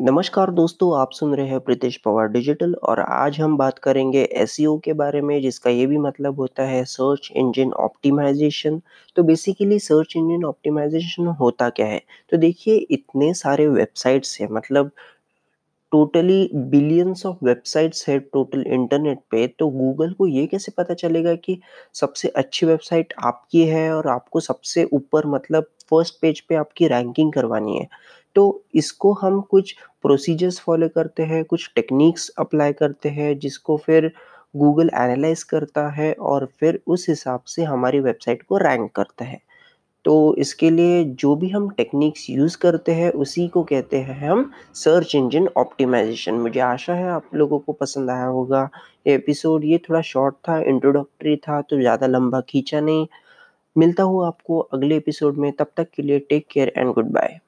नमस्कार दोस्तों, आप सुन रहे हैं प्रीतेश पवार डिजिटल और आज हम बात करेंगे एस के बारे में जिसका ये भी मतलब होता है सर्च इंजन ऑप्टिमाइज़ेशन। तो बेसिकली सर्च इंजन ऑप्टिमाइज़ेशन होता क्या है? तो देखिए इतने सारे वेबसाइट्स हैं मतलब टोटली बिलियंस ऑफ़ वेबसाइट्स है टोटल इंटरनेट पे, तो गूगल को ये कैसे पता चलेगा कि सबसे अच्छी वेबसाइट आपकी है और आपको सबसे ऊपर मतलब फ़र्स्ट पेज पे आपकी रैंकिंग करवानी है। तो इसको हम कुछ प्रोसीजर्स फॉलो करते हैं, कुछ टेक्निक्स अप्लाई करते हैं जिसको फिर गूगल एनालाइज़ करता है और फिर उस हिसाब से हमारी वेबसाइट को रैंक करता है। तो इसके लिए जो भी हम टेक्निक्स यूज़ करते हैं उसी को कहते हैं हम सर्च इंजन ऑप्टिमाइज़ेशन। मुझे आशा है आप लोगों को पसंद आया होगा। ये एपिसोड ये थोड़ा शॉर्ट था, इंट्रोडक्टरी था तो ज़्यादा लंबा खींचा नहीं। मिलता हूँ आपको अगले एपिसोड में, तब तक के लिए take care and good bye.